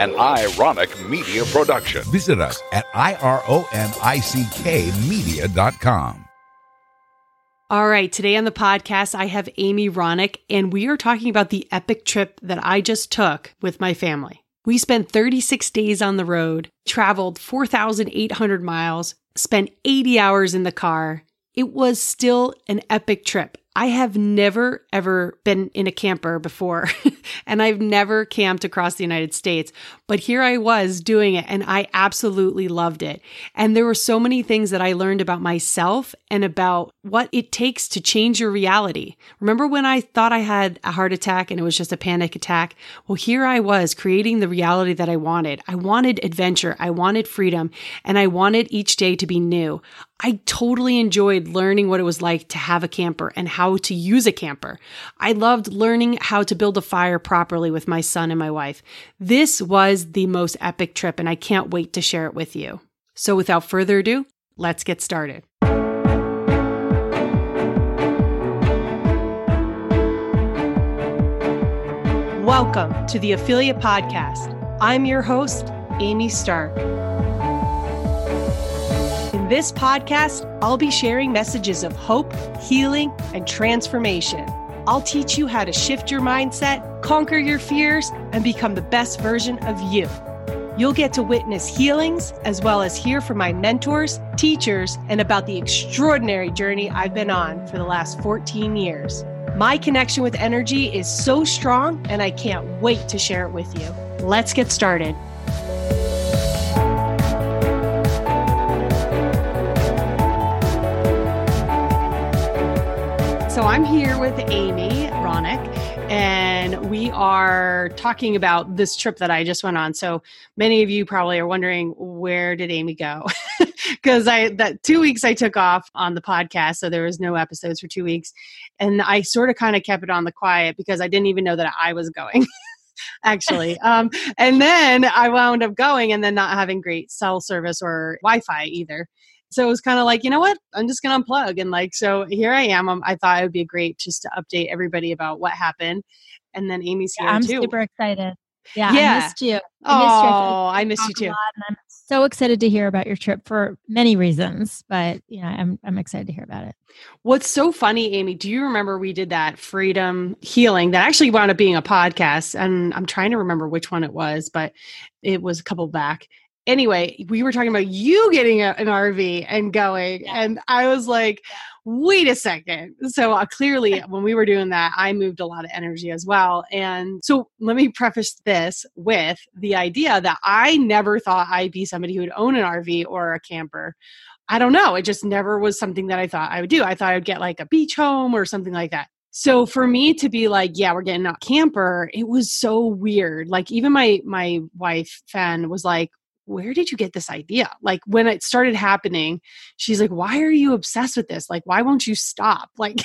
an ironic media production. Visit us at ironickmedia.com. All right, today on the podcast, I have Amy Ronick, and we are talking about the epic trip that I just took with my family. We spent 36 days on the road, traveled 4,800 miles, spent 80 hours in the car. It was still an epic trip. I have never ever been in a camper before, and I've never camped across the United States, but here I was doing it, and I absolutely loved it. And there were so many things that I learned about myself and about what it takes to change your reality. Remember when I thought I had a heart attack and it was just a panic attack? Well, here I was creating the reality that I wanted. I wanted adventure, I wanted freedom, and I wanted each day to be new. I totally enjoyed learning what it was like to have a camper and how to use a camper. I loved learning how to build a fire properly with my son and my wife. This was the most epic trip, and I can't wait to share it with you. So, without further ado, let's get started. Welcome to the Ophelia Podcast. I'm your host, Amy Stark. This podcast, I'll be sharing messages of hope, healing, and transformation. I'll teach you how to shift your mindset, conquer your fears, and become the best version of you. You'll get to witness healings as well as hear from my mentors, teachers, and about the extraordinary journey I've been on for the last 14 years. My connection with energy is so strong, and I can't wait to share it with you. Let's get started. I'm here with Amy Ronick, and we are talking about this trip that I just went on. So many of you probably are wondering where did Amy go? Because I that two weeks I took off on the podcast, so there was no episodes for two weeks, and I sort of kind of kept it on the quiet because I didn't even know that I was going. actually. Um, and then I wound up going and then not having great cell service or Wi Fi either. So it was kind of like, you know what? I'm just going to unplug. And like, so here I am. Um, I thought it would be great just to update everybody about what happened. And then Amy's here yeah, I'm too. super excited. Yeah, Yeah. I missed you. Oh, missed you. I miss you too. lot, and I'm so excited to hear about your trip for many reasons, but you know, I'm I'm excited to hear about it. What's so funny, Amy, do you remember we did that freedom healing that actually wound up being a podcast? And I'm trying to remember which one it was, but it was a couple back. Anyway, we were talking about you getting a, an RV and going, Yeah. and I was like, wait a second. So uh, clearly, when we were doing that, I moved a lot of energy as well. And so let me preface this with the idea that I never thought I'd be somebody who would own an RV or a camper. I don't know. It just never was something that I thought I would do. I thought I'd get like a beach home or something like that. So for me to be like, yeah, we're getting a camper, it was so weird. Like even my my wife Fan was like, where did you get this idea? Like when it started happening, she's like, why are you obsessed with this? Like why won't you stop? Like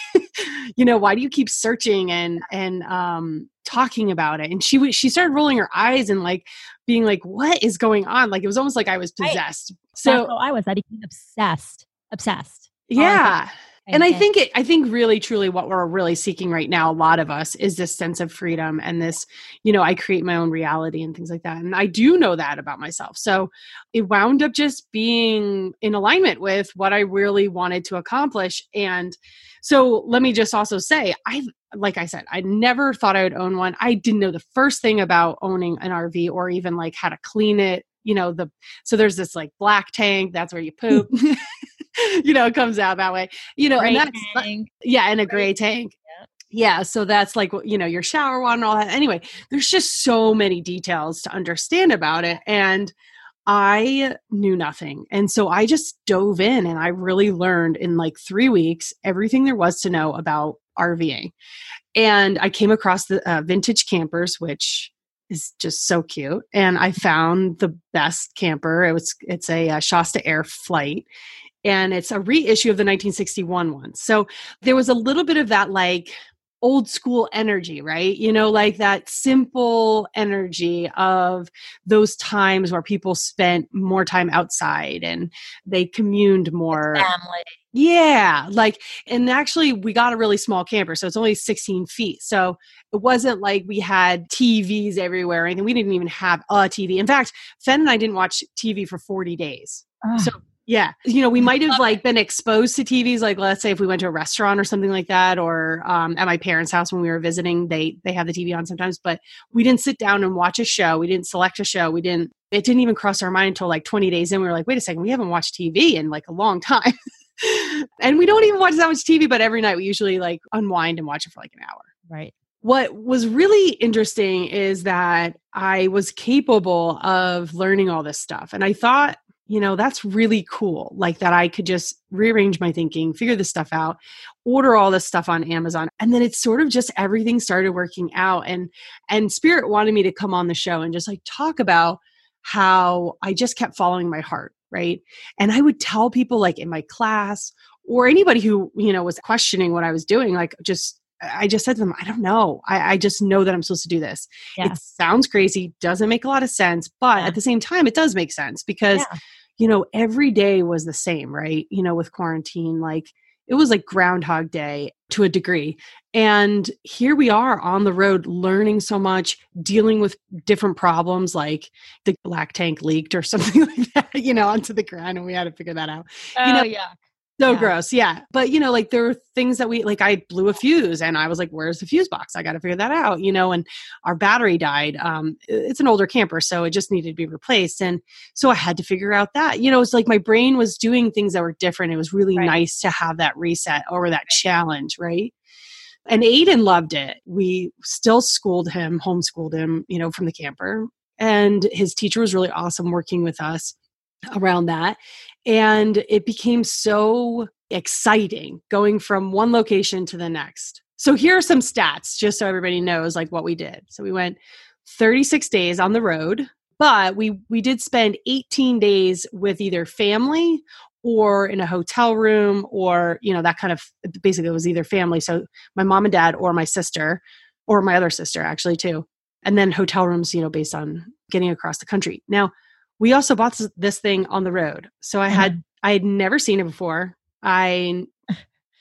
you know, why do you keep searching and and um talking about it? And she was she started rolling her eyes and like being like, what is going on? Like it was almost like I was possessed. So So I was. I became obsessed. Obsessed. yeah. And I think it I think really truly what we're really seeking right now, a lot of us, is this sense of freedom and this, you know, I create my own reality and things like that. And I do know that about myself. So it wound up just being in alignment with what I really wanted to accomplish. And so let me just also say, I've like I said, I never thought I would own one. I didn't know the first thing about owning an RV or even like how to clean it. You know, the so there's this like black tank, that's where you poop. you know, it comes out that way. You know, and that's yeah, in a gray tank. Yeah, so that's like you know your shower water and all that. Anyway, there's just so many details to understand about it, and I knew nothing, and so I just dove in, and I really learned in like three weeks everything there was to know about RVing, and I came across the uh, vintage campers, which is just so cute, and I found the best camper. It was it's a uh, Shasta Airflyte, and it's a reissue of the 1961 one. So there was a little bit of that like old school energy, right? You know, like that simple energy of those times where people spent more time outside and they communed more. family. Yeah, like, and actually, we got a really small camper, so it's only 16 feet. So it wasn't like we had TVs everywhere or anything. We didn't even have a TV. In fact, Fen and I didn't watch TV for 40 days. Ugh. So yeah, you know, we might have like been exposed to TVs. Like, let's say if we went to a restaurant or something like that, or um, at my parents' house when we were visiting, they they have the TV on sometimes. But we didn't sit down and watch a show. We didn't select a show. We didn't. It didn't even cross our mind until like 20 days in. We were like, wait a second, we haven't watched TV in like a long time. and we don't even watch that much TV, but every night we usually like unwind and watch it for like an hour. Right. What was really interesting is that I was capable of learning all this stuff. And I thought, you know, that's really cool. Like that I could just rearrange my thinking, figure this stuff out, order all this stuff on Amazon. And then it's sort of just everything started working out. And and Spirit wanted me to come on the show and just like talk about how I just kept following my heart right and i would tell people like in my class or anybody who you know was questioning what i was doing like just i just said to them i don't know i, I just know that i'm supposed to do this Yeah. it sounds crazy doesn't make a lot of sense but Yeah. at the same time it does make sense because Yeah. you know every day was the same right you know with quarantine like it was like groundhog day to a degree and here we are on the road learning so much dealing with different problems like the black tank leaked or something like that you know onto the ground and we had to figure that out Oh, know, yeah. So Yeah. gross yeah but you know like there were things that we like i blew a fuse and i was like where's the fuse box i gotta figure that out you know and our battery died um it's an older camper so it just needed to be replaced and so i had to figure out that you know it's like my brain was doing things that were different it was really Right. nice to have that reset or that challenge right and aiden loved it we still schooled him homeschooled him you know from the camper and his teacher was really awesome working with us around that and it became so exciting going from one location to the next. So here are some stats just so everybody knows like what we did. So we went 36 days on the road but we we did spend 18 days with either family or in a hotel room or you know that kind of basically it was either family so my mom and dad or my sister or my other sister actually too and then hotel rooms you know based on getting across the country. Now we also bought this- thing on the road. So i uh-huh. had i had never seen it before. I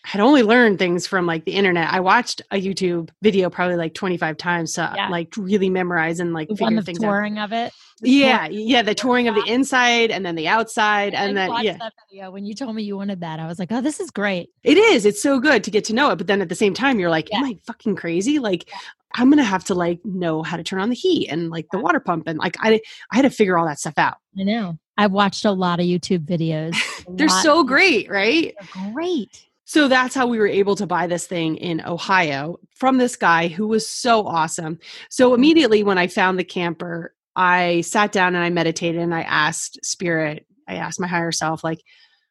had only learned things from like the internet i watched a youtube video probably like 25 times to Yeah. like really memorize and like The figure things out touring of it. Yeah tour- yeah the touring of the inside and then the outside I and then yeah that video when you told me you wanted that. I was like, oh, this is great. It is. It's so good to get to know it. But then at the same time, you're like, am I fucking crazy? Like, I'm gonna have to like know how to turn on the heat and like the water pump and like I I had to figure all that stuff out. I know. I've watched a lot of YouTube videos. They're so great, right? They're great. So that's how we were able to buy this thing in Ohio from this guy who was so awesome. So immediately when I found the camper, I sat down and I meditated and I asked spirit, I asked my higher self, like,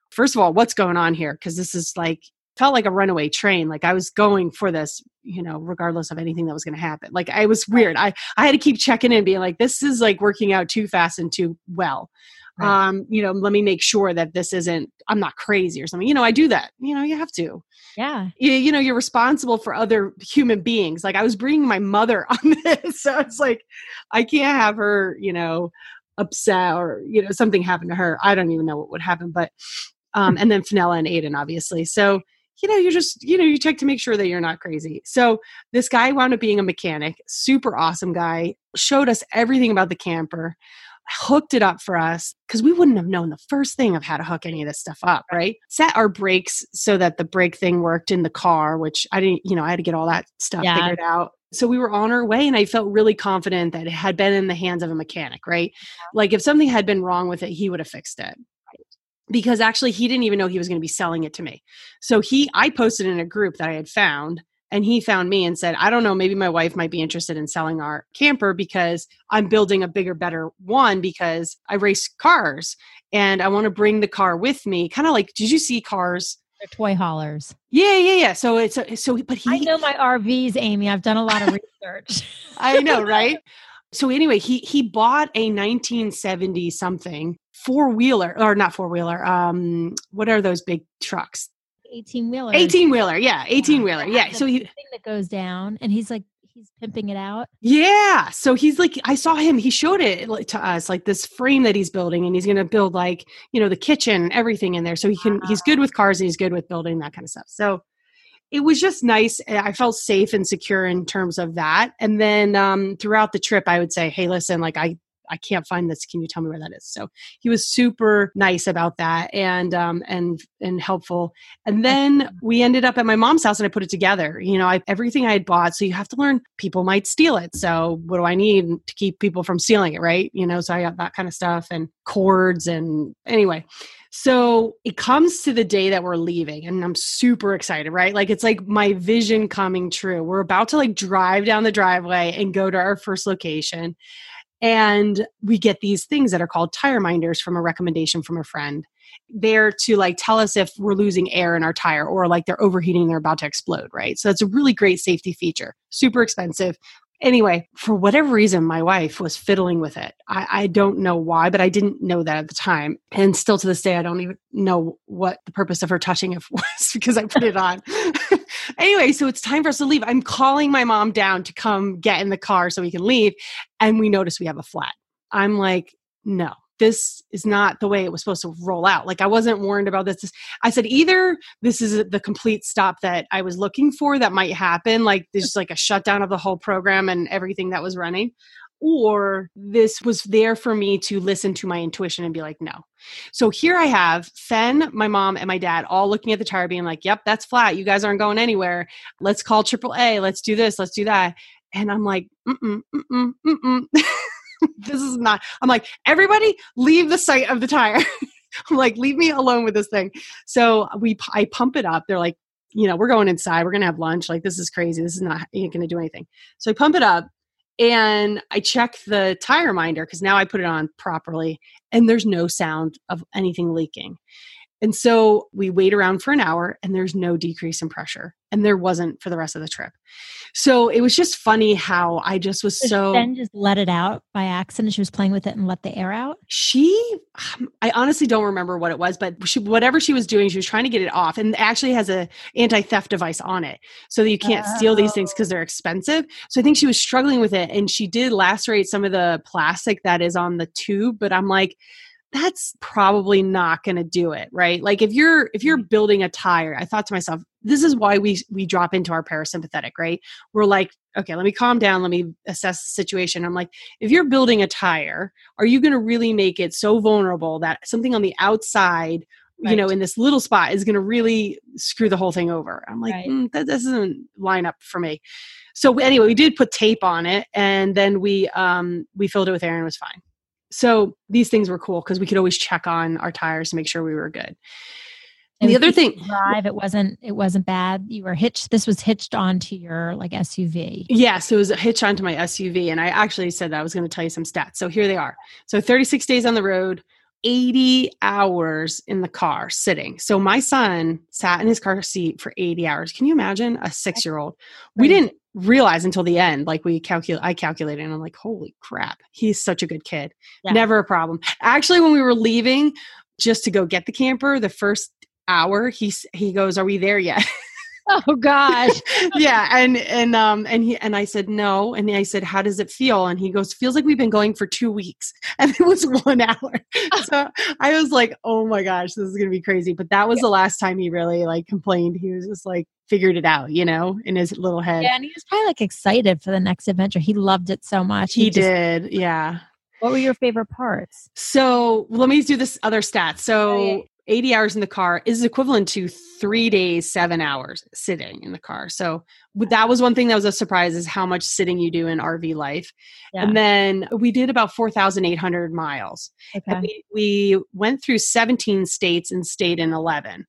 first of all, what's going on here? Because this is like felt like a runaway train. Like I was going for this, you know, regardless of anything that was going to happen. Like I was weird. I I had to keep checking in, being like, this is like working out too fast and too well. Right. Um, you know, let me make sure that this isn't. I'm not crazy or something. You know, I do that. You know, you have to Yeah. you, you know you're responsible for other human beings like i was bringing my mother on this so it's like i can't have her you know upset or you know something happened to her i don't even know what would happen but um and then Fenella and aiden obviously so you know you just you know you check to make sure that you're not crazy so this guy wound up being a mechanic super awesome guy showed us everything about the camper hooked it up for us because we wouldn't have known the first thing of how to hook any of this stuff up, right? Set our brakes so that the brake thing worked in the car, which I didn't, you know, I had to get all that stuff Yeah. figured out. So we were on our way, and I felt really confident that it had been in the hands of a mechanic, right? Uh-huh. Like if something had been wrong with it, he would have fixed it. Because actually, he didn't even know he was going to be selling it to me. So he, I posted in a group that I had found, and he found me and said, I don't know, maybe my wife might be interested in selling our camper because I'm building a bigger, better one because I race cars and I want to bring the car with me. Kind of like, did you see cars? They're toy haulers. Yeah, yeah, yeah. So it's a, so, but he, I know my RVs, Amy. I've done a lot of research. I know, right? So anyway, he he bought a 1970 something four wheeler or not four wheeler. Um, what are those big trucks? 18 wheeler. 18 wheeler, yeah, 18 wheeler, yeah. So he thing that goes down, and he's like, he's pimping it out. Yeah. So he's like, I saw him, he showed it to us, like this frame that he's building, and he's going to build like, you know, the kitchen and everything in there. So he can, he's good with cars and he's good with building that kind of stuff. So it was just nice. I felt safe and secure in terms of that. And then um, throughout the trip, I would say, hey, listen, like I, I can't find this. Can you tell me where that is? So he was super nice about that and um and and helpful. And then we ended up at my mom's house and I put it together. You know, I everything I had bought. So you have to learn people might steal it. So what do I need to keep people from stealing it, right? You know, so I got that kind of stuff and cords and anyway. So it comes to the day that we're leaving, and I'm super excited, right? Like it's like my vision coming true. We're about to like drive down the driveway and go to our first location. And we get these things that are called tire minders from a recommendation from a friend. They're to like tell us if we're losing air in our tire or like they're overheating, they're about to explode, right? So that's a really great safety feature. Super expensive. Anyway, for whatever reason, my wife was fiddling with it. I, I, don't know why, but I didn't know that at the time. And still to this day, I don't even know what the purpose of her touching it was because I put it on. anyway, so it's time for us to leave. I'm calling my mom down to come get in the car so we can leave. And we notice we have a flat. I'm like, no, this is not the way it was supposed to roll out. Like I wasn't warned about this. I said either this is the complete stop that I was looking for that might happen, like there's like a shutdown of the whole program and everything that was running, or this was there for me to listen to my intuition and be like, no. So here I have Fen, my mom, and my dad all looking at the tire, being like, yep, that's flat. You guys aren't going anywhere. Let's call AAA. Let's do this. Let's do that. And I'm like, mm mm, mm mm, mm mm. this is not, I'm like, everybody leave the site of the tire. I'm like, leave me alone with this thing. So we, I pump it up. They're like, you know, we're going inside. We're going to have lunch. Like, this is crazy. This is not, going to do anything. So I pump it up and I check the tire minder because now I put it on properly and there's no sound of anything leaking. And so we wait around for an hour and there's no decrease in pressure. And there wasn't for the rest of the trip. So it was just funny how I just was so. Then just let it out by accident. She was playing with it and let the air out. She, um, I honestly don't remember what it was, but she, whatever she was doing, she was trying to get it off, and actually has a anti theft device on it, so that you can't oh. steal these things because they're expensive. So I think she was struggling with it, and she did lacerate some of the plastic that is on the tube. But I'm like that's probably not going to do it right like if you're if you're mm. building a tire i thought to myself this is why we we drop into our parasympathetic right we're like okay let me calm down let me assess the situation i'm like if you're building a tire are you going to really make it so vulnerable that something on the outside right. you know in this little spot is going to really screw the whole thing over i'm like right. mm, that doesn't line up for me so anyway we did put tape on it and then we um we filled it with air and it was fine so these things were cool because we could always check on our tires to make sure we were good. And the other thing drive it wasn't it wasn't bad. You were hitched this was hitched onto your like suv yes it was hitched onto my suv and i actually said that i was going to tell you some stats. So here they are. So 36 days on the road 80 hours in the car sitting. So my son sat in his car seat for 80 hours. Can you imagine a six year old we didn't realize until the end like we calculate i calculated and i'm like holy crap he's such a good kid. Yeah. never a problem. Actually when we were leaving just to go get the camper the first hour he's he goes are we there yet? Oh gosh. Yeah and and um and he and i said no and i said how does it feel? And he goes feels like we've been going for two weeks. And it was one hour. So i was like oh my gosh this is gonna be crazy. But that was yeah. the last time he really like complained. He was just like figured it out you know in his little head yeah and he was probably like excited for the next adventure he loved it so much he, he just, did yeah what were your favorite parts? So let me do this other stat. Oh, so 80 hours in the car is equivalent to three days, seven hours sitting in the car. So that was one thing that was a surprise is how much sitting you do in RV life. Yeah. And then we did about 4,800 miles. Okay. We, we went through 17 states and stayed in 11.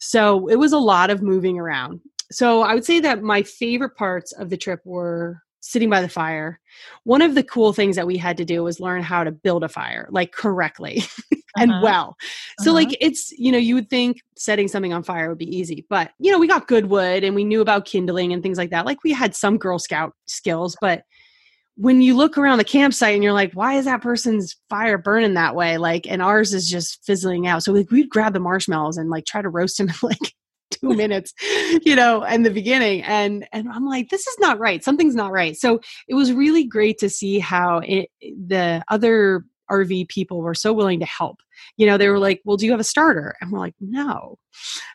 So it was a lot of moving around. So I would say that my favorite parts of the trip were sitting by the fire. One of the cool things that we had to do was learn how to build a fire like correctly and uh-huh. well. So uh-huh. like it's, you know, you would think setting something on fire would be easy, but you know, we got good wood and we knew about kindling and things like that. Like we had some girl scout skills, but when you look around the campsite and you're like, why is that person's fire burning that way? Like, and ours is just fizzling out. So like, we'd grab the marshmallows and like try to roast them in like two minutes, you know, in the beginning. And and I'm like, this is not right. Something's not right. So it was really great to see how it, the other RV people were so willing to help. You know, they were like, Well, do you have a starter? And we're like, No.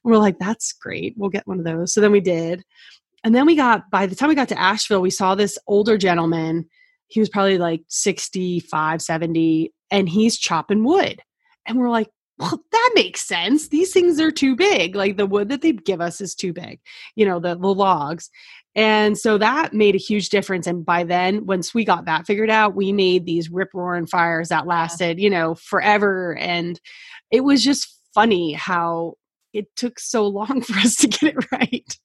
And we're like, That's great. We'll get one of those. So then we did. And then we got, by the time we got to Asheville, we saw this older gentleman. He was probably like 65, 70, and he's chopping wood. And we're like, well, that makes sense. These things are too big. Like the wood that they give us is too big, you know, the, the logs. And so that made a huge difference. And by then, once we got that figured out, we made these rip roaring fires that lasted, you know, forever. And it was just funny how it took so long for us to get it right.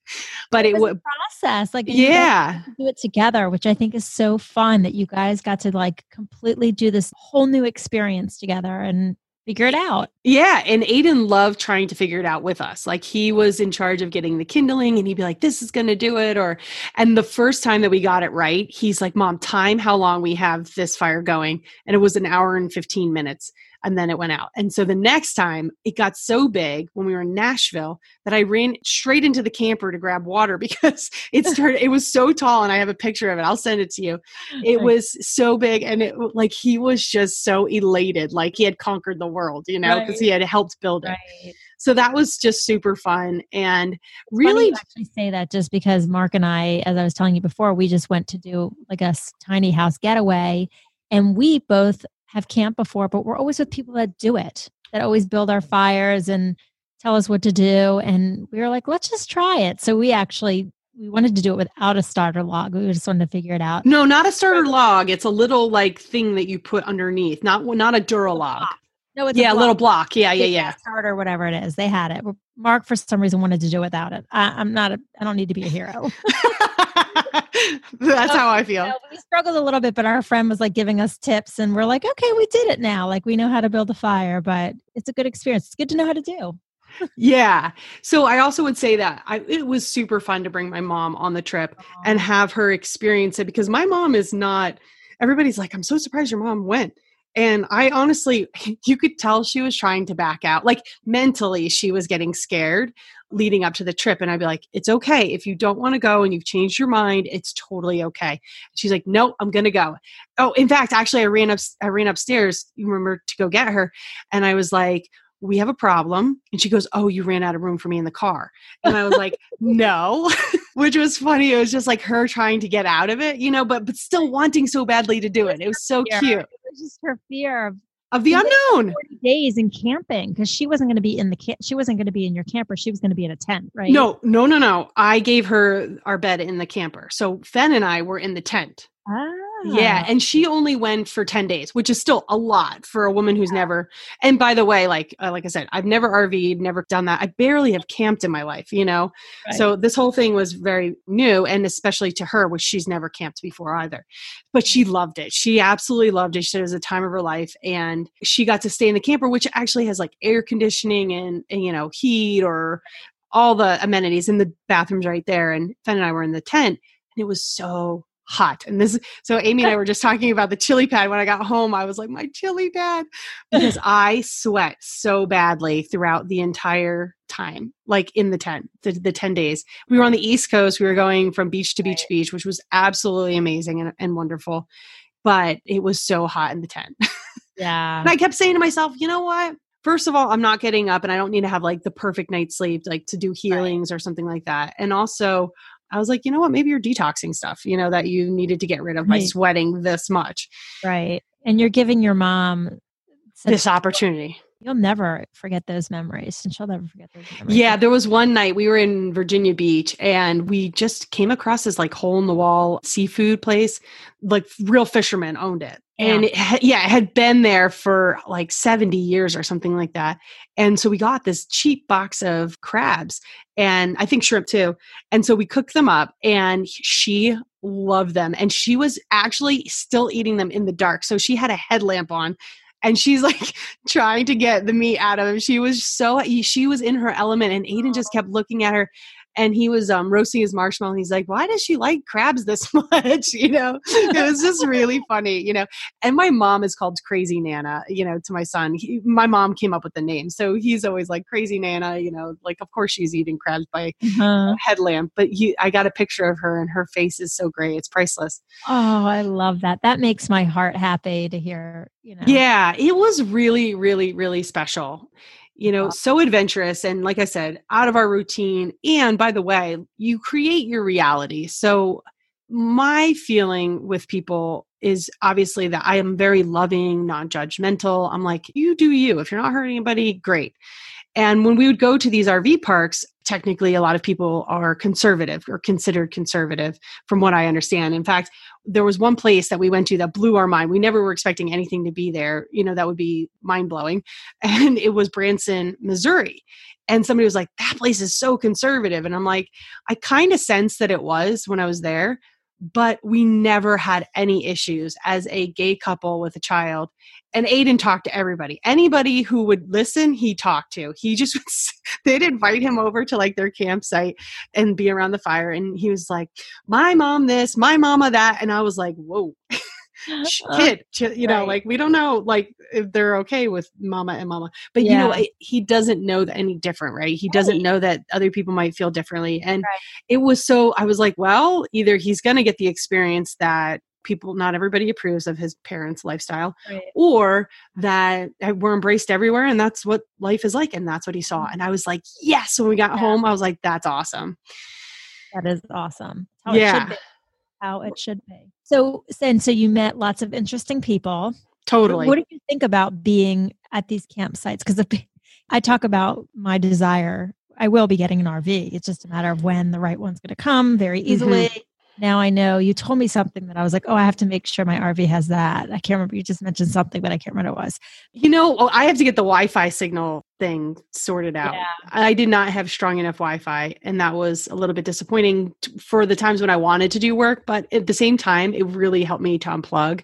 But it, it was process. Like yeah, do it together, which I think is so fun that you guys got to like completely do this whole new experience together and figure it out. Yeah. And Aiden loved trying to figure it out with us. Like he was in charge of getting the kindling and he'd be like, this is going to do it. Or, and the first time that we got it right, he's like, Mom, time how long we have this fire going. And it was an hour and 15 minutes and then it went out. And so the next time it got so big when we were in Nashville that I ran straight into the camper to grab water because it started, it was so tall and I have a picture of it. I'll send it to you. It was so big and it like he was just so elated, like he had conquered the world, you know, because right. he had helped build it. Right. So that was just super fun and really I actually say that just because Mark and I, as I was telling you before, we just went to do like a tiny house getaway and we both have camped before, but we're always with people that do it, that always build our fires and tell us what to do. And we were like, let's just try it. So we actually we wanted to do it without a starter log. We just wanted to figure it out. No, not a starter log. It's a little like thing that you put underneath, not not a Duralog. No, it's yeah, a, little block. Yeah, yeah, yeah. Starter, whatever it is, they had it. Mark, for some reason, wanted to do without it. I, am not. A, I don't need to be a hero. That's how I feel. You know, we struggled a little bit, but our friend was like giving us tips, and we're like, okay, we did it now. Like we know how to build a fire, but it's a good experience. It's good to know how to do. yeah. So I also would say that I, it was super fun to bring my mom on the trip and have her experience it because my mom is not. Everybody's like, I'm so surprised your mom went. And I honestly, you could tell she was trying to back out. Like mentally, she was getting scared leading up to the trip. And I'd be like, it's okay. If you don't want to go and you've changed your mind, it's totally okay. She's like, no, I'm going to go. Oh, in fact, actually, I ran up, I ran upstairs, you remember, to go get her. And I was like, we have a problem. And she goes, Oh, you ran out of room for me in the car. And I was like, No, which was funny. It was just like her trying to get out of it, you know, but but still wanting so badly to do it. It was so cute. It was just her fear of of the unknown days in camping because she wasn't going to be in the camp she wasn't going to be in your camper she was going to be in a tent right no no no no i gave her our bed in the camper so fen and i were in the tent ah. Yeah, and she only went for 10 days, which is still a lot for a woman who's yeah. never And by the way, like uh, like I said, I've never RV'd, never done that. I barely have camped in my life, you know. Right. So this whole thing was very new and especially to her which she's never camped before either. But she loved it. She absolutely loved it. She said it was a time of her life and she got to stay in the camper which actually has like air conditioning and, and you know, heat or all the amenities in the bathrooms right there and Fen and I were in the tent and it was so hot. And this, so Amy and I were just talking about the chiliPAD. When I got home, I was like, my chiliPAD, because I sweat so badly throughout the entire time, like in the tent, the, the 10 days. We were on the East Coast. We were going from beach to beach, beach, which was absolutely amazing and, and wonderful. But it was so hot in the tent. Yeah. and I kept saying to myself, you know what? First of all, I'm not getting up and I don't need to have like the perfect night's sleep, like to do healings right. or something like that. And also, I was like, you know what? Maybe you're detoxing stuff, you know, that you needed to get rid of right. by sweating this much. Right. And you're giving your mom this opportunity. You'll never forget those memories, and she'll never forget those memories. Yeah, there was one night we were in Virginia Beach, and we just came across this like hole in the wall seafood place. Like real fishermen owned it, yeah. and it ha- yeah, it had been there for like seventy years or something like that. And so we got this cheap box of crabs, and I think shrimp too. And so we cooked them up, and she loved them, and she was actually still eating them in the dark. So she had a headlamp on and she's like trying to get the meat out of him. She was so she was in her element, and Aiden just kept looking at her. And he was um, roasting his marshmallow. And he's like, "Why does she like crabs this much?" you know, it was just really funny, you know. And my mom is called Crazy Nana, you know, to my son. He, my mom came up with the name, so he's always like Crazy Nana, you know. Like, of course, she's eating crabs by Uh-huh. headlamp, but he, I got a picture of her, and her face is so great; it's priceless. Oh, I love that. That makes my heart happy to hear, you know. Yeah, it was really, really, really special. You know, uh-huh. so adventurous. And like I said, out of our routine. And by the way, you create your reality. So, my feeling with people is obviously that I am very loving, non judgmental. I'm like, you do you. If you're not hurting anybody, great. And when we would go to these RV parks, technically a lot of people are conservative or considered conservative, from what I understand. In fact, there was one place that we went to that blew our mind. We never were expecting anything to be there. You know, that would be mind blowing. And it was Branson, Missouri. And somebody was like, that place is so conservative. And I'm like, I kind of sensed that it was when I was there, but we never had any issues as a gay couple with a child. And Aiden talked to everybody. Anybody who would listen, he talked to. He just they'd invite him over to like their campsite and be around the fire. And he was like, my mom this, my mama that. And I was like, whoa, uh-huh. sh- kid, you know, Right. like we don't know like if they're okay with mama and mama. But you know, it- he doesn't know that any different, right? He doesn't know that other people might feel differently. And Right. it was so, I was like, well, either he's going to get the experience that people, not everybody approves of his parents' lifestyle, Right. or that uh, we're embraced everywhere and that's what life is like. And that's what he saw. And I was like, yes. When we got Yeah. home, I was like, that's awesome. That is awesome. How It Yeah. should be. How it should be. So, and so you met lots of interesting people. Totally. What do you think about being at these campsites? Because I talk about my desire. I will be getting an RV. It's just a matter of when the right one's going to come very easily. Now I know you told me something that I was like, oh, I have to make sure my RV has that. I can't remember. You just mentioned something, but I can't remember what it was. You know, oh, I have to get the Wi Fi signal thing sorted out. Yeah. I did not have strong enough Wi Fi, and that was a little bit disappointing t- for the times when I wanted to do work. But at the same time, it really helped me to unplug.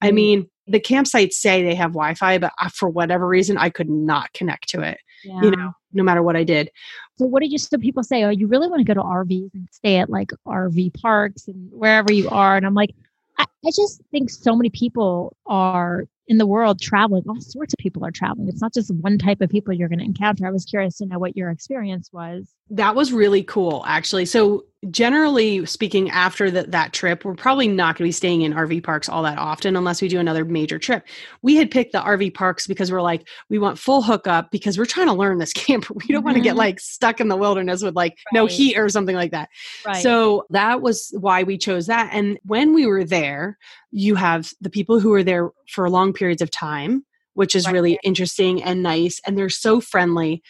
I Mm. mean, the campsites say they have Wi Fi, but I, for whatever reason, I could not connect to it, Yeah. you know, no matter what I did. So what did you so people say, oh, you really want to go to RVs and stay at like RV parks and wherever you are? And I'm like, I, I just think so many people are in the world traveling. All sorts of people are traveling. It's not just one type of people you're going to encounter. I was curious to know what your experience was. That was really cool, actually. So, generally speaking, after the, that trip, we're probably not going to be staying in RV parks all that often unless we do another major trip. We had picked the RV parks because we're like, we want full hookup because we're trying to learn this camper. We don't want to get mm-hmm. like stuck in the wilderness with like no heat or something like that. Right. So that was why we chose that. And when we were there, you have the people who are there for long periods of time, which is Right. really interesting and nice. And they're so friendly,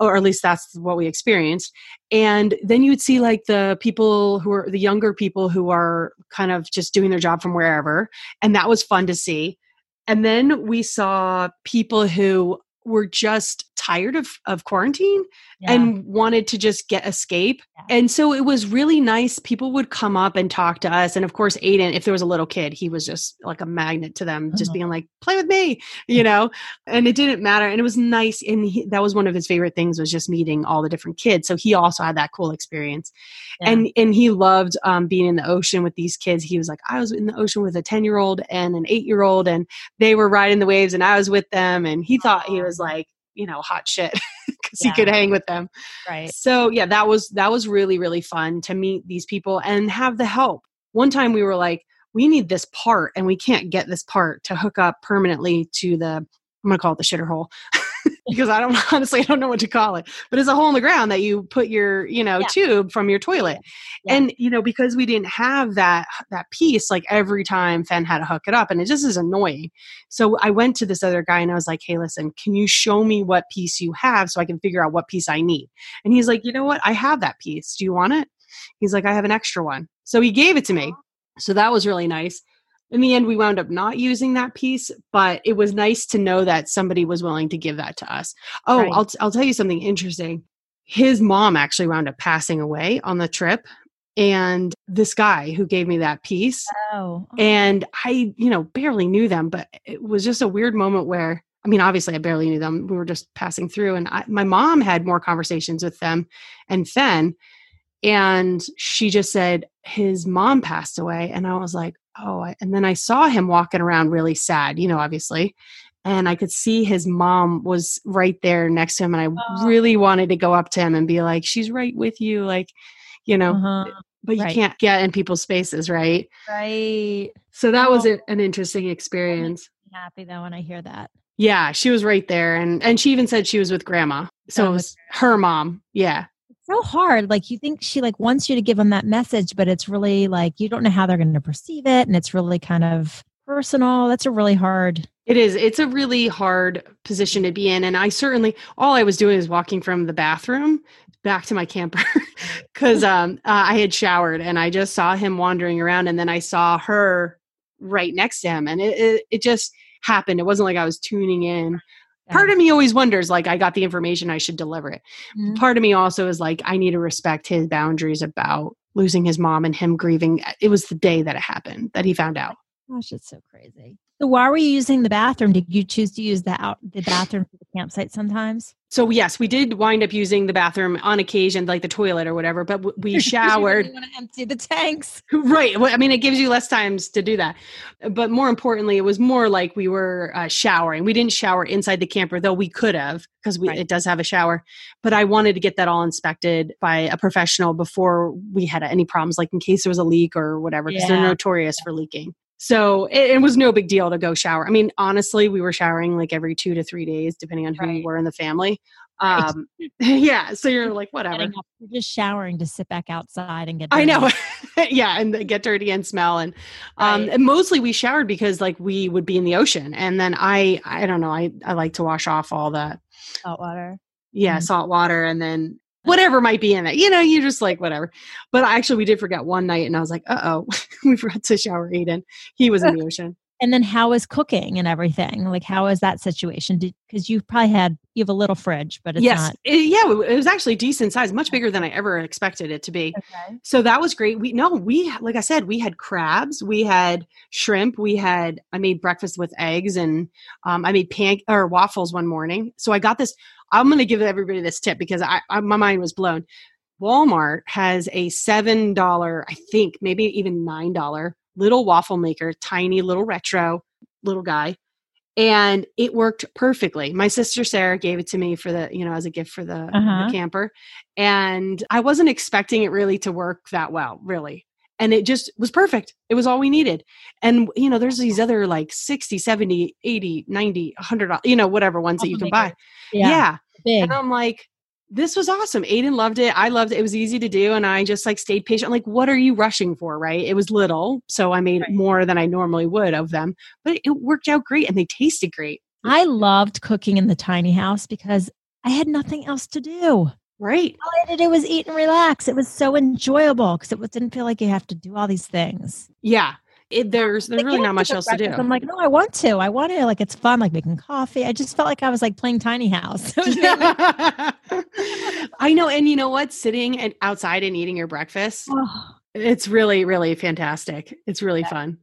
or at least that's what we experienced. And then you would see like the people who are the younger people who are kind of just doing their job from wherever. And that was fun to see. And then we saw people who were just tired of, of quarantine Yeah. and wanted to just get escape. Yeah. And so it was really nice. People would come up and talk to us. And of course, Aiden, if there was a little kid, he was just like a magnet to them, just Uh-huh. being like, play with me, you know? And it didn't matter. And it was nice. And he, that was one of his favorite things was just meeting all the different kids. So he also had that cool experience. Yeah. And and he loved um, being in the ocean with these kids. He was like, I was in the ocean with a 10 year old and an eight year old, and they were riding the waves and I was with them. And he thought he was like, you know, hot shit because Yeah. he could hang with them. right. So yeah, that was that was really really fun to meet these people and have the help. One time we were like, we need this part and we can't get this part to hook up permanently to the I'm gonna call it the shitter hole. because I don't honestly I don't know what to call it. But it's a hole in the ground that you put your, you know, Yeah. tube from your toilet. Yeah. And you know, because we didn't have that that piece, like every time Fen had to hook it up and it just is annoying. So I went to this other guy and I was like, Hey, listen, can you show me what piece you have so I can figure out what piece I need? And he's like, you know what? I have that piece. Do you want it? He's like, I have an extra one. So he gave it to me. So that was really nice. In the end, we wound up not using that piece, but it was nice to know that somebody was willing to give that to us. Oh, Right. I'll, t- I'll tell you something interesting. His mom actually wound up passing away on the trip. And this guy who gave me that piece, oh, oh. and I, you know, barely knew them, but it was just a weird moment where, I mean, obviously I barely knew them. We were just passing through, and I, my mom had more conversations with them and Fen. And she just said his mom passed away and i was like oh and then i saw him walking around really sad you know obviously and i could see his mom was right there next to him and i Oh. really wanted to go up to him and be like she's right with you like you know Uh-huh. but you right. can't get in people's spaces right Right. so that was Oh. a, an interesting experience Happy though when I hear that. yeah she was right there and and she even said she was with grandma so Oh, it was her mom yeah so hard. Like you think she like wants you to give them that message, but it's really like you don't know how they're going to perceive it, and it's really kind of personal. That's a really hard. It is. It's a really hard position to be in. And I certainly, all I was doing is walking from the bathroom back to my camper because um, uh, I had showered and I just saw him wandering around. And then I saw her right next to him. And it, it, it just happened. It wasn't like I was tuning in. Part of me always wonders, like, I got the information, I should deliver it. Mhm. Part of me also is like, I need to respect his boundaries about losing his mom and him grieving. It was the day that it happened that he found out. Gosh, it's so crazy. So why were you using the bathroom? Did you choose to use the out the bathroom for the campsite sometimes? So yes, we did wind up using the bathroom on occasion, like the toilet or whatever. But we showered. want to empty the tanks. right. Well, I mean, it gives you less times to do that. But more importantly, it was more like we were uh, showering. We didn't shower inside the camper, though we could have because Right. it does have a shower. But I wanted to get that all inspected by a professional before we had any problems, like in case there was a leak or whatever, because they're Yeah. notorious for leaking. So it, it was no big deal to go shower. I mean, honestly, we were showering like every two to three days, depending on who Right. were in the family. Right. Um, yeah. So you're like, whatever. Up, you're just showering to sit back outside and get. I know. yeah, and get dirty and smell and um Right. and mostly we showered because like we would be in the ocean and then I I don't know, I I like to wash off all the Salt water. yeah, Mhm. salt water and then whatever might be in it. You know, you just like whatever. But actually we did forget one night and I was like, "Uh-oh, we forgot to shower Aiden. He was in the ocean." And then how is cooking and everything? Like how is that situation? Because you probably had you have a little fridge, but it's yes. not. It- yeah, it was actually decent size, much bigger than I ever expected it to be. Okay. So that was great. We no, we like I said, we had crabs, we had shrimp, we had I made breakfast with eggs, and um, I made pan or waffles one morning. So I got this. I'm going to give everybody this tip because I, I my mind was blown. Walmart has a seven dollar, I think maybe even nine dollar little waffle maker, tiny little retro little guy. And it worked perfectly. My sister Sarah gave it to me for the, you know, as a gift for the, the Uh-huh. camper. And I wasn't expecting it really to work that well, really. And it just was perfect. It was all we needed. And, you know, there's these other like 60, 70, 80, 90, 100, you know, whatever ones that you can buy. Yeah. yeah. Big. And I'm like, this was awesome. Aiden loved it. I loved it. It was easy to do. And I just like stayed patient. I'm like, what are you rushing for? Right. It was little. So I made Right. more than I normally would of them, but it worked out great and they tasted great. I loved cooking in the tiny house because I had nothing else to do. Right. All I had to do was eat and relax. It was so enjoyable because it was, didn't feel like you have to do all these things. Yeah. It, there's there's really not much else to do. I'm like, no, I want to. I want to. Like, it's fun. Like making coffee. I just felt like I was like playing tiny house. It was really- I know. And you know what? Sitting and outside and eating your breakfast, Oh, it's really, really fantastic. It's really fun.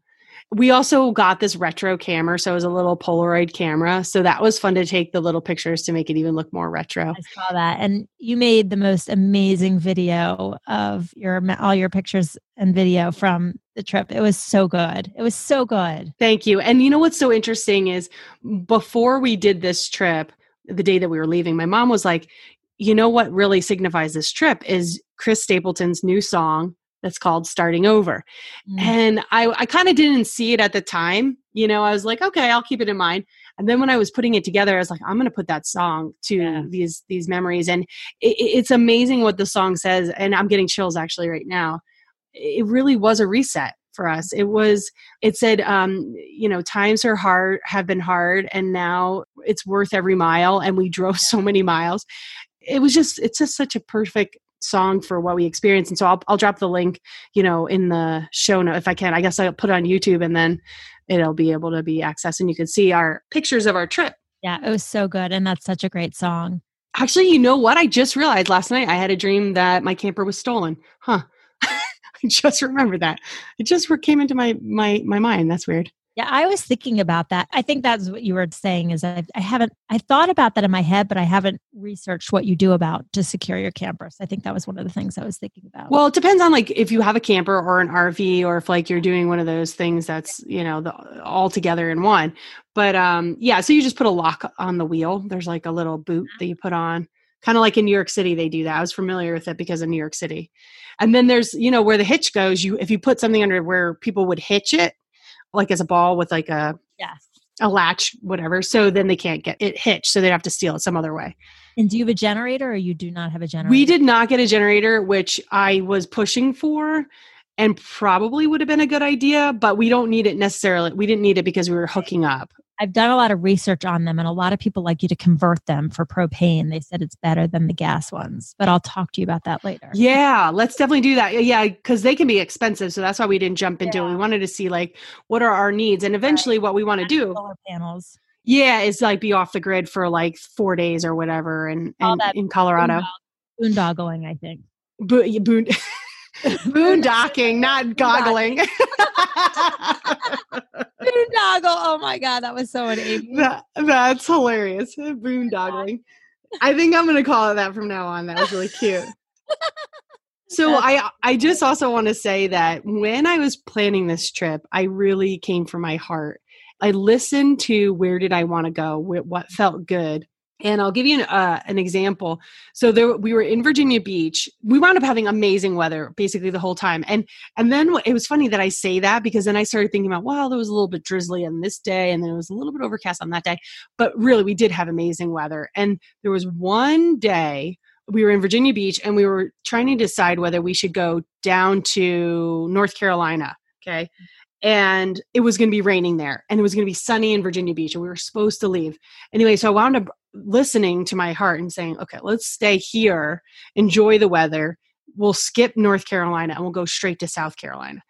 We also got this retro camera. So it was a little Polaroid camera. So that was fun to take the little pictures to make it even look more retro. I saw that, and you made the most amazing video of your all your pictures and video from the trip. It was so good. It was so good. Thank you. And you know what's so interesting is before we did this trip, the day that we were leaving, my mom was like, you know what really signifies this trip is Chris Stapleton's new song that's called Starting Over. Mm. And I, I kind of didn't see it at the time. You know, I was like, okay, I'll keep it in mind. And then when I was putting it together, I was like, I'm going to put that song to Yeah. these these memories. And it- it's amazing what the song says. And I'm getting chills actually right now. It really was a reset for us. It was. It said, um, you know, times are hard, have been hard, and now it's worth every mile. And we drove so many miles. It was just. It's just such a perfect song for what we experienced. And so I'll I'll drop the link you know, in the show note if I can. I guess I'll put it on YouTube and then it'll be able to be accessed and you can see our pictures of our trip. Yeah, it was so good, and that's such a great song. Actually, you know what? I just realized last night I had a dream that my camper was stolen. Huh. I just remembered that. It just came into my my my mind. That's weird. Yeah, I was thinking about that. I think that's what you were saying is I, I haven't I thought about that in my head, but I haven't researched what you do about to secure your campers. I think that was one of the things I was thinking about. Well, it depends on like if you have a camper or an RV or if like you're doing one of those things that's, you know, the all together in one. But um yeah, so you just put a lock on the wheel. There's like a little boot that you put on. Kind of like in New York City they do that. I was familiar with it because of New York City. And then there's, you know, where the hitch goes, you if you put something under where people would hitch it, like as a ball with like a yes. a latch, whatever. So then they can't get it hitched. So they'd have to steal it some other way. And do you have a generator or you do not have a generator? We did not get a generator, which I was pushing for and probably would have been a good idea, but we don't need it necessarily. We didn't need it because we were hooking up. I've done a lot of research on them, and a lot of people like you to convert them for propane. They said it's better than the gas ones, but I'll talk to you about that later. Yeah, let's definitely do that. Yeah, because they can be expensive. So that's why we didn't jump into Yeah. it. We wanted to see like what are our needs and eventually what we want to do. Solar panels. Yeah, is like be off the grid for like four days or whatever and, and in Colorado. Boondog- Boondoggling, I think. Bo- yeah, boon- boondocking, not goggling. Boondoggle. Oh my God, that was so an Amy. that, that's hilarious. Boondoggling. I think I'm gonna call it that from now on. That was really cute. So I I just also want to say that when I was planning this trip, I really came from my heart. I listened to where did I want to go, wh- what felt good. And I'll give you an, uh, an example. So there, we were in Virginia Beach. We wound up having amazing weather basically the whole time. And and then it was funny that I say that because then I started thinking about, well, there was a little bit drizzly on this day, and then it was a little bit overcast on that day. But really, we did have amazing weather. And there was one day we were in Virginia Beach and we were trying to decide whether we should go down to North Carolina. Okay. And it was going to be raining there and it was going to be sunny in Virginia Beach and we were supposed to leave. Anyway, so I wound up listening to my heart and saying, okay, let's stay here, enjoy the weather. We'll skip North Carolina and we'll go straight to South Carolina.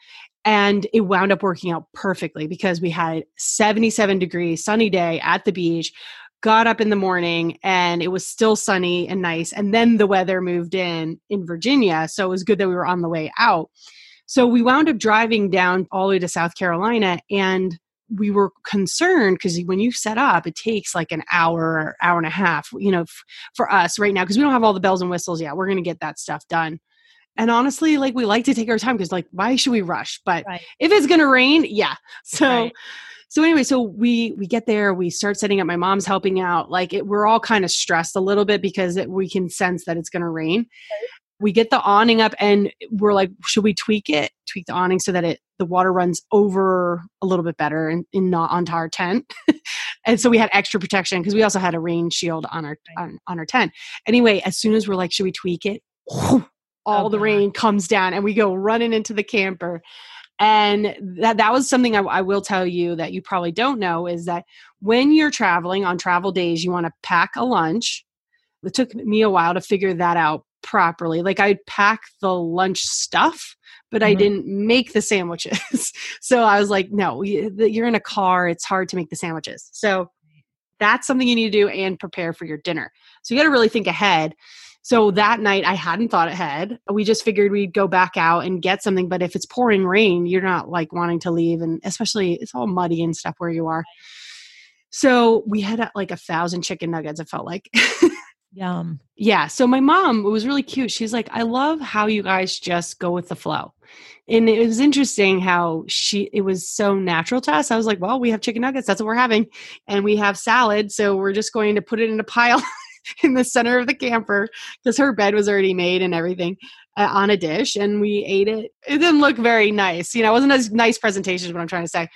And it wound up working out perfectly because we had 77 degrees, sunny day at the beach got up in the morning and it was still sunny and nice and then the weather moved in in Virginia so it was good that we were on the way out so we wound up driving down all the way to South Carolina and we were concerned because when you set up it takes like an hour hour and a half you know f- for us right now because we don't have all the bells and whistles yet we're going to get that stuff done. And honestly like we like to take our time because like why should we rush? But Right. if it's going to rain yeah. So Right. so anyway so we we get there we start setting up my mom's helping out like it, we're all kind of stressed a little bit because it, we can sense that it's going to rain we get the awning up and we're like should we tweak it? Tweak the awning so that it the water runs over a little bit better and, and not onto our tent. And so we had extra protection because we also had a rain shield on our on, on our tent. Anyway as soon as we're like should we tweak it? All Oh, the God. rain comes down and we go running into the camper. And that that was something I, I will tell you that you probably don't know is that when you're traveling on travel days you want to pack a lunch. It took me a while to figure that out properly like i'd pack the lunch stuff but i Mhm. didn't make the sandwiches so i was like no you- you're in a car it's hard to make the sandwiches so that's something you need to do and prepare for your dinner so you got to really think ahead so that night I hadn't thought ahead. We just figured we'd go back out and get something. But if it's pouring rain, you're not like wanting to leave. And especially it's all muddy and stuff where you are. So we had uh, like a thousand chicken nuggets, it felt like. Yum. yeah. So my mom, it was really cute. She's like, I love how you guys just go with the flow. And it was interesting how she, it was so natural to us. I was like, well, we have chicken nuggets. That's what we're having. And we have salad. So we're just going to put it in a pile in the center of the camper because her bed was already made and everything uh, on a dish. And we ate it. It didn't look very nice. You know, it wasn't a nice presentation, is what I'm trying to say.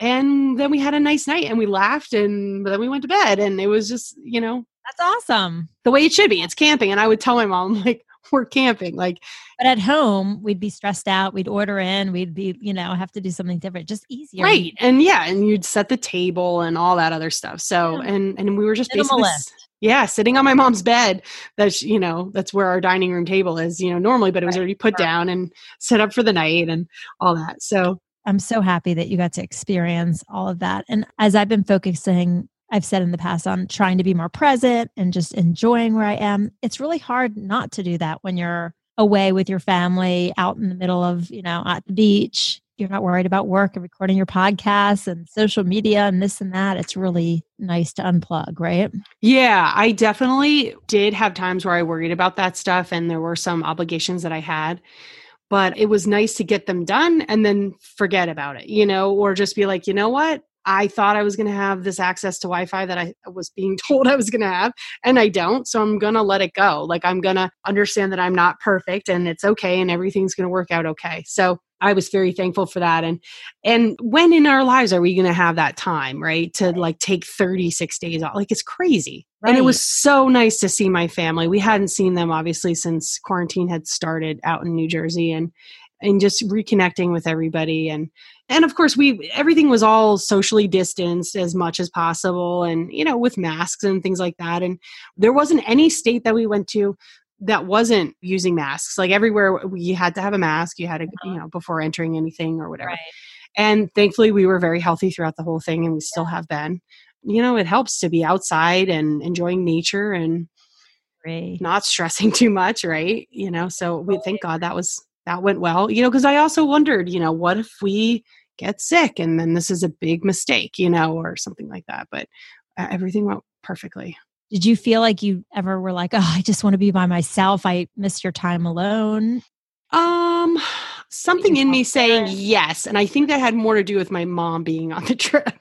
And then we had a nice night and we laughed and then we went to bed. And it was just, you know, That's awesome. the way it should be. It's camping. And I would tell my mom, like, we're camping. Like, But at home, we'd be stressed out. We'd order in. We'd be, you know, have to do something different. Just easier. right. And yeah, and you'd set the table and all that other stuff. So, Yeah. and, and we were just basically, Minimalist. yeah, sitting on my mom's bed. That's, you know, that's where our dining room table is, you know, normally, but it was Right. already put Right. down and set up for the night and all that. So, I'm so happy that you got to experience all of that. And as I've been focusing, I've said in the past on trying to be more present and just enjoying where I am, it's really hard not to do that when you're away with your family out in the middle of, you know, at the beach. you're not worried about work and recording your podcasts and social media and this and that. It's really nice to unplug, right? Yeah, I definitely did have times where I worried about that stuff and there were some obligations that I had. But it was nice to get them done and then forget about it, you know, or just be like, you know what? I thought I was going to have this access to Wi Fi that I was being told I was going to have, and I don't. So I'm going to let it go. Like, I'm going to understand that I'm not perfect and it's okay and everything's going to work out okay. So I was very thankful for that. And and when in our lives are we going to have that time, right? To like take 36 days off. Like it's crazy. Right. And it was so nice to see my family. We hadn't seen them obviously since quarantine had started out in New Jersey and and just reconnecting with everybody and and of course we everything was all socially distanced as much as possible and you know with masks and things like that and there wasn't any state that we went to that wasn't using masks like everywhere you had to have a mask you had to you uh-huh. know before entering anything or whatever right. and thankfully we were very healthy throughout the whole thing and we still have been you know it helps to be outside and enjoying nature and right. not stressing too much right? You know so we thank god that was that went well. You know because i also wondered you know what if we get sick and then this is a big mistake you know or something like that but uh, everything went perfectly. Did you feel like you ever were like oh i just want to be by myself. I missed your time alone. Um something in me saying yes and i think that had more to do with my mom being on the trip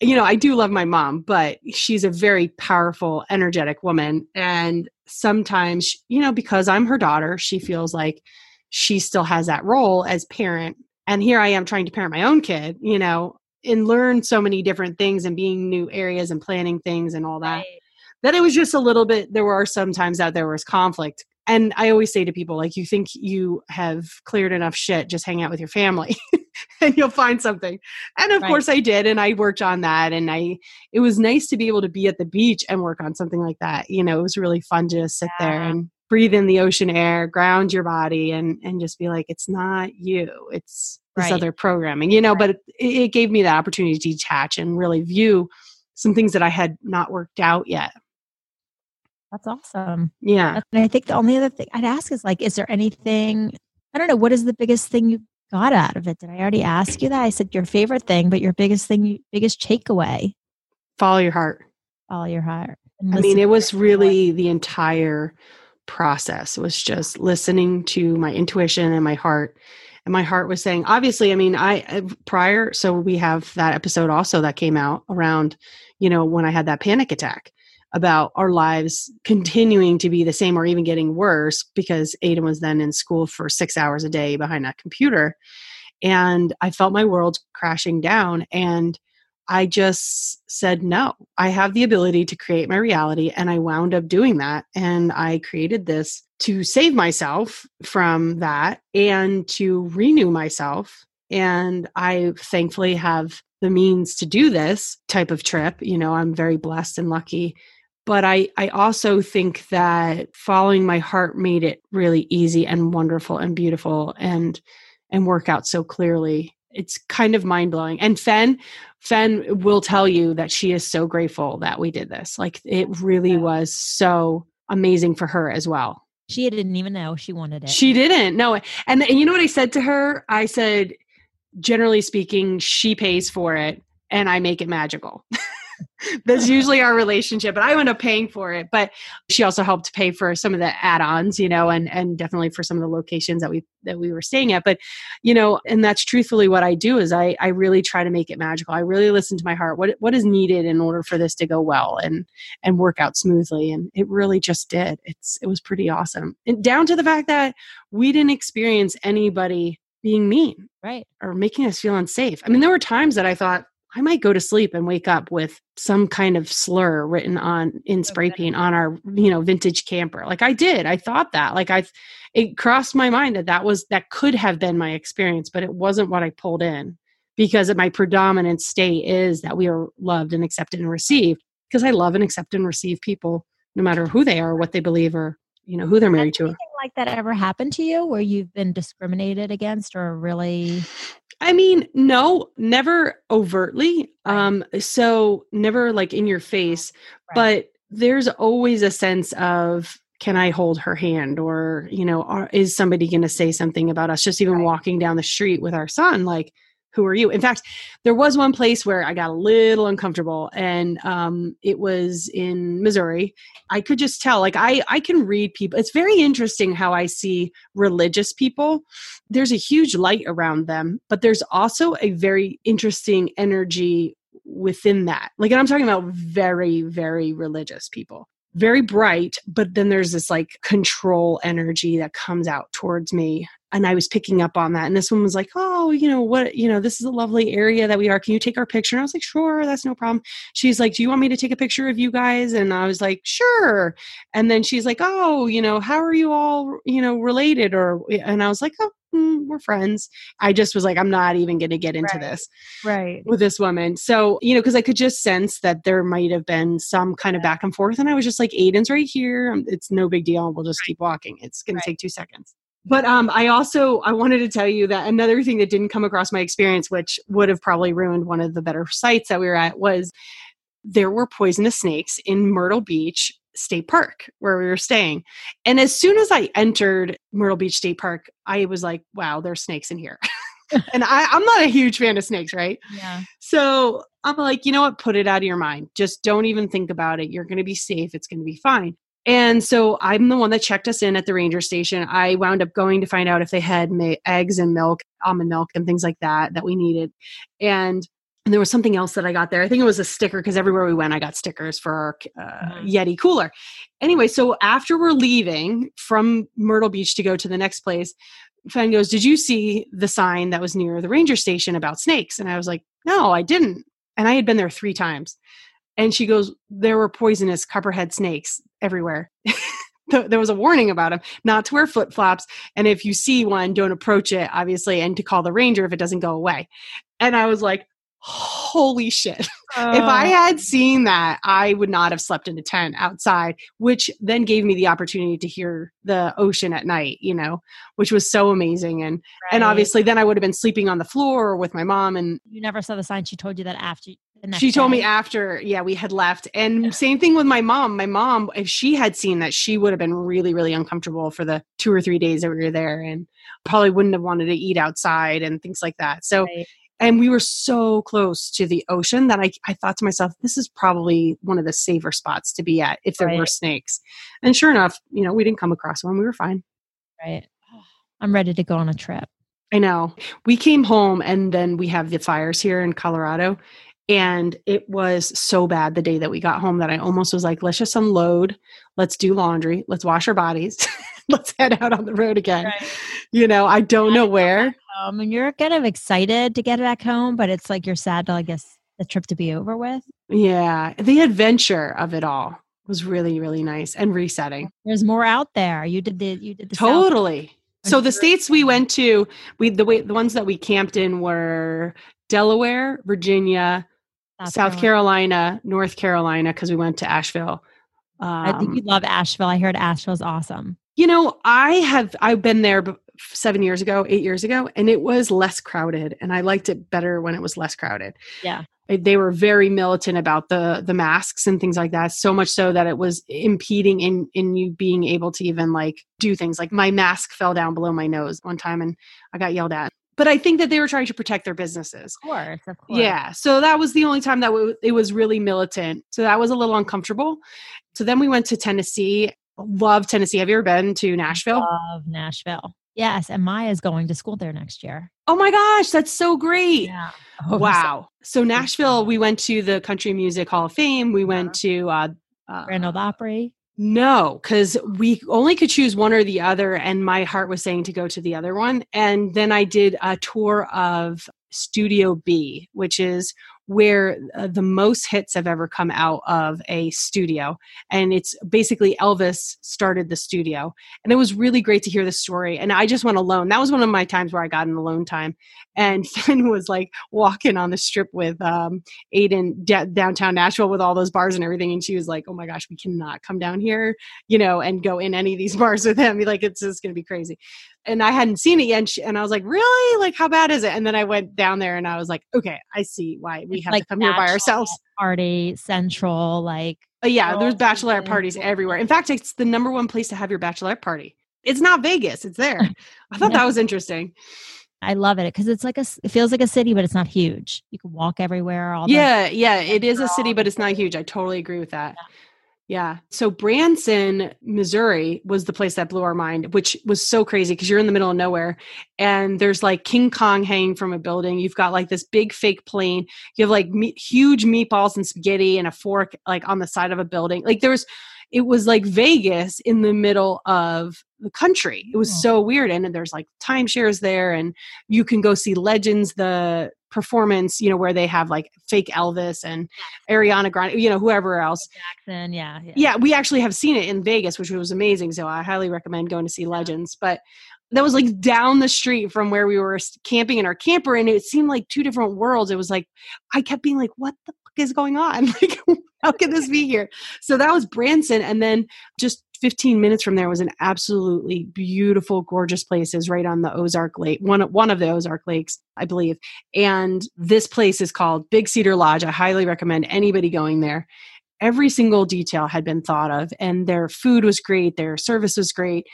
you know i do love my mom but she's a very powerful energetic woman and sometimes you know because i'm her daughter she feels like she still has that role as parent and here i am trying to parent my own kid you know and learn so many different things and being new areas and planning things and all that right. that it was just a little bit there were some times out there was conflict and i always say to people like you think you have cleared enough shit just hang out with your family and you'll find something and of right. course i did and i worked on that and i it was nice to be able to be at the beach and work on something like that you know it was really fun to just sit yeah. there and breathe in the ocean air, ground your body, and and just be like, it's not you, it's this right. other programming, you know. Right. But it, it gave me the opportunity to detach and really view some things that I had not worked out yet. That's awesome. Yeah. And I think the only other thing I'd ask is like, is there anything, I don't know, what is the biggest thing you got out of it? Did I already ask you that? I said your favorite thing, but your biggest thing, biggest takeaway? Follow your heart. Follow your heart. I mean, it was really the entire process was just listening to my intuition and my heart and my heart was saying obviously i mean i prior so we have that episode also that came out around you know when i had that panic attack about our lives continuing to be the same or even getting worse because aiden was then in school for six hours a day behind that computer and i felt my world crashing down and I just said no. I have the ability to create my reality. And I wound up doing that. And I created this to save myself from that and to renew myself. And I thankfully have the means to do this type of trip. You know, I'm very blessed and lucky. But I, I also think that following my heart made it really easy and wonderful and beautiful and and work out so clearly it's kind of mind blowing. And Fen, Fen will tell you that she is so grateful that we did this. Like it really yeah. was so amazing for her as well. She didn't even know she wanted it. She didn't. No. And, and you know what I said to her? I said, generally speaking, she pays for it and I make it magical. That's usually our relationship. But I end up paying for it. But she also helped pay for some of the add-ons, you know, and and definitely for some of the locations that we that we were staying at. But you know, and that's truthfully what I do is I I really try to make it magical. I really listen to my heart. What what is needed in order for this to go well and and work out smoothly. And it really just did. It's it was pretty awesome. And down to the fact that we didn't experience anybody being mean right or making us feel unsafe i mean there were times that i thought I might go to sleep and wake up with some kind of slur written on in spray paint on our you know vintage camper. Like I did, I thought that. Like I, it crossed my mind that that was that could have been my experience, but it wasn't what I pulled in because my predominant state is that we are loved and accepted and received. Because I love and accept and receive people, no matter who they are, or what they believe, or you know who they're married to. Like that ever happened to you, where you've been discriminated against, or really I mean, no, never overtly. Um, so never like in your face, right. but there's always a sense of can I hold her hand? Or, you know, are, is somebody going to say something about us just even Right. walking down the street with our son? Like, who are you? In fact, there was one place where I got a little uncomfortable and um, it was in Missouri. I could just tell, like, I, I can read people. It's very interesting how I see religious people. There's a huge light around them, but there's also a very interesting energy within that. Like, and I'm talking about very, very religious people very bright, but then there's this like control energy that comes out towards me. And I was picking up on that. And this one was like, Oh, you know, what, you know, this is a lovely area that we are. Can you take our picture? And I was like, Sure, that's no problem. She's like, Do you want me to take a picture of you guys? And I was like, Sure. And then she's like, Oh, you know, how are you all, you know, related? Or, and I was like, Oh, mm, we're friends. I just was like, I'm not even going to get into Right. this Right. with this woman. So, you know, because I could just sense that there might have been some kind of back and forth. And I was just like, Aiden's right here. Um, It's no big deal. We'll just keep walking. It's going Right. to take two seconds. But um, I also I wanted to tell you that another thing that didn't come across my experience, which would have probably ruined one of the better sites that we were at, was there were poisonous snakes in Myrtle Beach State Park where we were staying. And as soon as I entered Myrtle Beach State Park, I was like, wow, there's snakes in here. and I, I'm not a huge fan of snakes, right? Yeah. So I'm like, you know what? Put it out of your mind. Just don't even think about it. You're going to be safe. It's going to be fine. And so I'm the one that checked us in at the ranger station. I wound up going to find out if they had ma- eggs and milk, almond milk, and things like that that we needed. And, and there was something else that I got there. I think it was a sticker because everywhere we went, I got stickers for our uh, Mhm. Yeti cooler. Anyway, so after we're leaving from Myrtle Beach to go to the next place, Fan goes, Did you see the sign that was near the ranger station about snakes? And I was like, No, I didn't. And I had been there three times. And she goes, There were poisonous copperhead snakes everywhere. There was a warning about them not to wear flip flops. And if you see one, don't approach it, obviously, and to call the ranger if it doesn't go away. And I was like, Holy shit. If I Oh. had seen that, I would not have slept in a tent outside, which then gave me the opportunity to hear the ocean at night, you know, which was so amazing. And and obviously then I would have been sleeping on the floor with my mom and you never saw the sign. She told you that after she told me after yeah we had left and same thing with my mom my mom if she had seen that she would have been really really uncomfortable for the two or three days that we were there and probably wouldn't have wanted to eat outside and things like that so Right. And we were so close to the ocean that I, I thought to myself this is probably one of the safer spots to be at if there were snakes and sure enough you know we didn't come across one we were fine Right. I'm ready to go on a trip. I know. We came home and then we have the fires here in Colorado. And it was so bad the day that we got home that I almost was like, let's just unload. Let's do laundry. Let's wash our bodies. let's head out on the road again. You know, I don't know where. Um, and you're kind of excited to get back home, but it's like you're sad to, I guess, the trip to be over with. Yeah. The adventure of it all was really, really nice and resetting. There's more out there. You did the you did the South- Totally. So the states we went to, we the way the ones that we camped in were Delaware, Virginia, South, Carolina. North Carolina, because we went to Asheville. I think Um, you love Asheville. I heard Asheville's awesome. you know, I have I've been there seven years ago, eight years ago, and it was less crowded, and I liked it better when it was less crowded. Yeah. They were very militant about the the masks and things like that. So much so that it was impeding in in you being able to even like do things. Like my mask fell down below my nose one time, and I got yelled at. But I think that they were trying to protect their businesses. Of course, of course. Yeah. So that was the only time that w- it was really militant. So that was a little uncomfortable. So then we went to Tennessee. Love Tennessee. Have you ever been to Nashville? Love Nashville. Yes, and Maya's going to school there next year. Oh my gosh, that's so great. Yeah. Oh, so- wow. So Nashville, we went to the Country Music Hall of Fame. We went to uh, uh Grand Ole Opry. no, because we only could choose one or the other, and my heart was saying to go to the other one. And then I did a tour of Studio B, which is where uh, the most hits have ever come out of a studio. And it's basically Elvis started the studio. And it was really great to hear the story. And I just went alone. That was one of my times where I got an alone time. And Finn was like walking on the strip with um, Aiden d- downtown Nashville with all those bars and everything. And she was like, oh my gosh, we cannot come down here, you know, and go in any of these bars with him. Like, it's just going to be crazy. And I hadn't seen it yet. And, she, and, I was like, really? Like, how bad is it? And then I went down there and I was like, okay, I see why we It's have like to come here by ourselves. Party central, like Uh, yeah, there's bachelorette parties everywhere. In fact, it's the number one place to have your bachelorette party. It's not Vegas, it's there. I thought that was interesting. I love it because it's like a It feels like a city, but it's not huge. You can walk everywhere. All Yeah, yeah, it is a city, but it's not huge. I totally agree with that. Yeah. So Branson, Missouri was the place that blew our mind, which was so crazy because you're in the middle of nowhere and there's like King Kong hanging from a building. You've got like this big fake plane. You have like me- huge meatballs and spaghetti and a fork like on the side of a building. Like there was, it was like Vegas in the middle of the country. It was Oh. so weird. And there's like timeshares there and you can go see Legends, the performance, you know, where they have like fake Elvis and Ariana Grande, you know, whoever else. Jackson. Yeah, yeah. Yeah, we actually have seen it in Vegas, which was amazing. So I highly recommend going to see Legends. But that was like down the street from where we were camping in our camper, and it seemed like two different worlds. It was like I kept being like, "What the fuck is going on? Like, how can this be here?" So that was Branson, and then just 15 minutes from there was an absolutely beautiful, gorgeous places right on the Ozark Lake, one of- one of the Ozark Lakes, I believe. And this place is called Big Cedar Lodge. I highly recommend anybody going there every single detail had been thought of and their food was great their service was great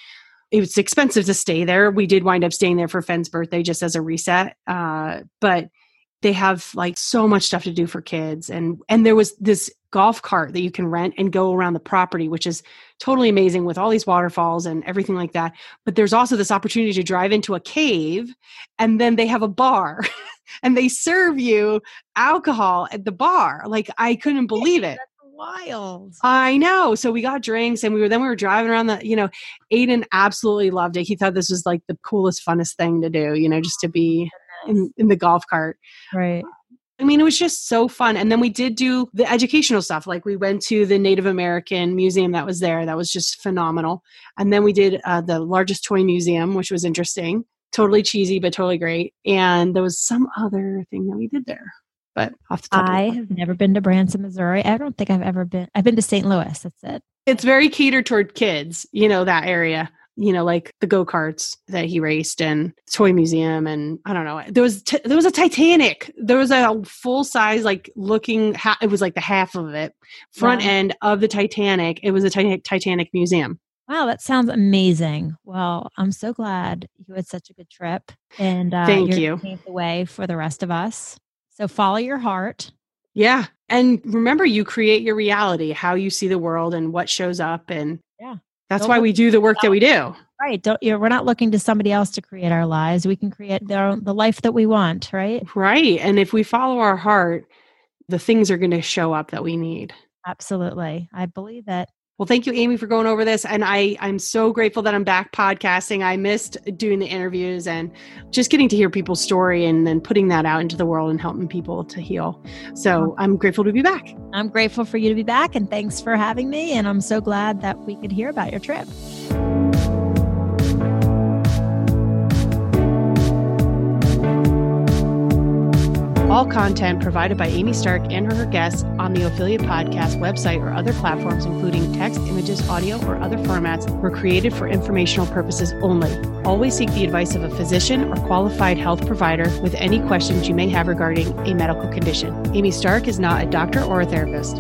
it was expensive to stay there we did wind up staying there for fenn's birthday just as a reset uh, but they have like so much stuff to do for kids and and there was this golf cart that you can rent and go around the property which is totally amazing with all these waterfalls and everything like that but there's also this opportunity to drive into a cave and then they have a bar and they serve you alcohol at the bar like i couldn't believe it Wild. I know. So we got drinks and we were then we were driving around the, you know, Aiden absolutely loved it. He thought this was like the coolest, funnest thing to do, you know, just to be in, in the golf cart. Right. I mean, it was just so fun. And then we did do the educational stuff. Like we went to the Native American museum that was there. That was just phenomenal. And then we did uh, the largest toy museum, which was interesting. Totally cheesy, but totally great. And there was some other thing that we did there. But off the top, of I my- have never been to Branson, Missouri. I don't think I've ever been. I've been to St. Louis. That's it. it's very catered toward kids, you know, that area. You know, like the go karts that he raced and toy museum, and I don't know. There was t- there was a Titanic. There was a full size like looking. Ha- it was like the half of it front Wow. end of the Titanic. It was a Titanic Titanic museum. Wow, that sounds amazing. Well, I'm so glad you had such a good trip, and uh, Thank you. gonna the way for the rest of us. So follow your heart. Yeah, and remember, you create your reality, how you see the world, and what shows up, and Yeah. That's Don't why we do the work that we do. Right. Don't you know, we're not looking to somebody else to create our lives. We can create their, the life that we want, right? Right, and if we follow our heart, the things are going to show up that we need. Absolutely. I believe it. Well, thank you, Amy, for going over this. And I, I'm so grateful that I'm back podcasting. I missed doing the interviews and just getting to hear people's story and then putting that out into the world and helping people to heal. So I'm grateful to be back. I'm grateful for you to be back and thanks for having me. And I'm so glad that we could hear about your trip. All content provided by Amy Stark and her guests on the Ophelia Podcast website or other platforms, including text, images, audio, or other formats, were created for informational purposes only. Always seek the advice of a physician or qualified health provider with any questions you may have regarding a medical condition. Amy Stark is not a doctor or a therapist.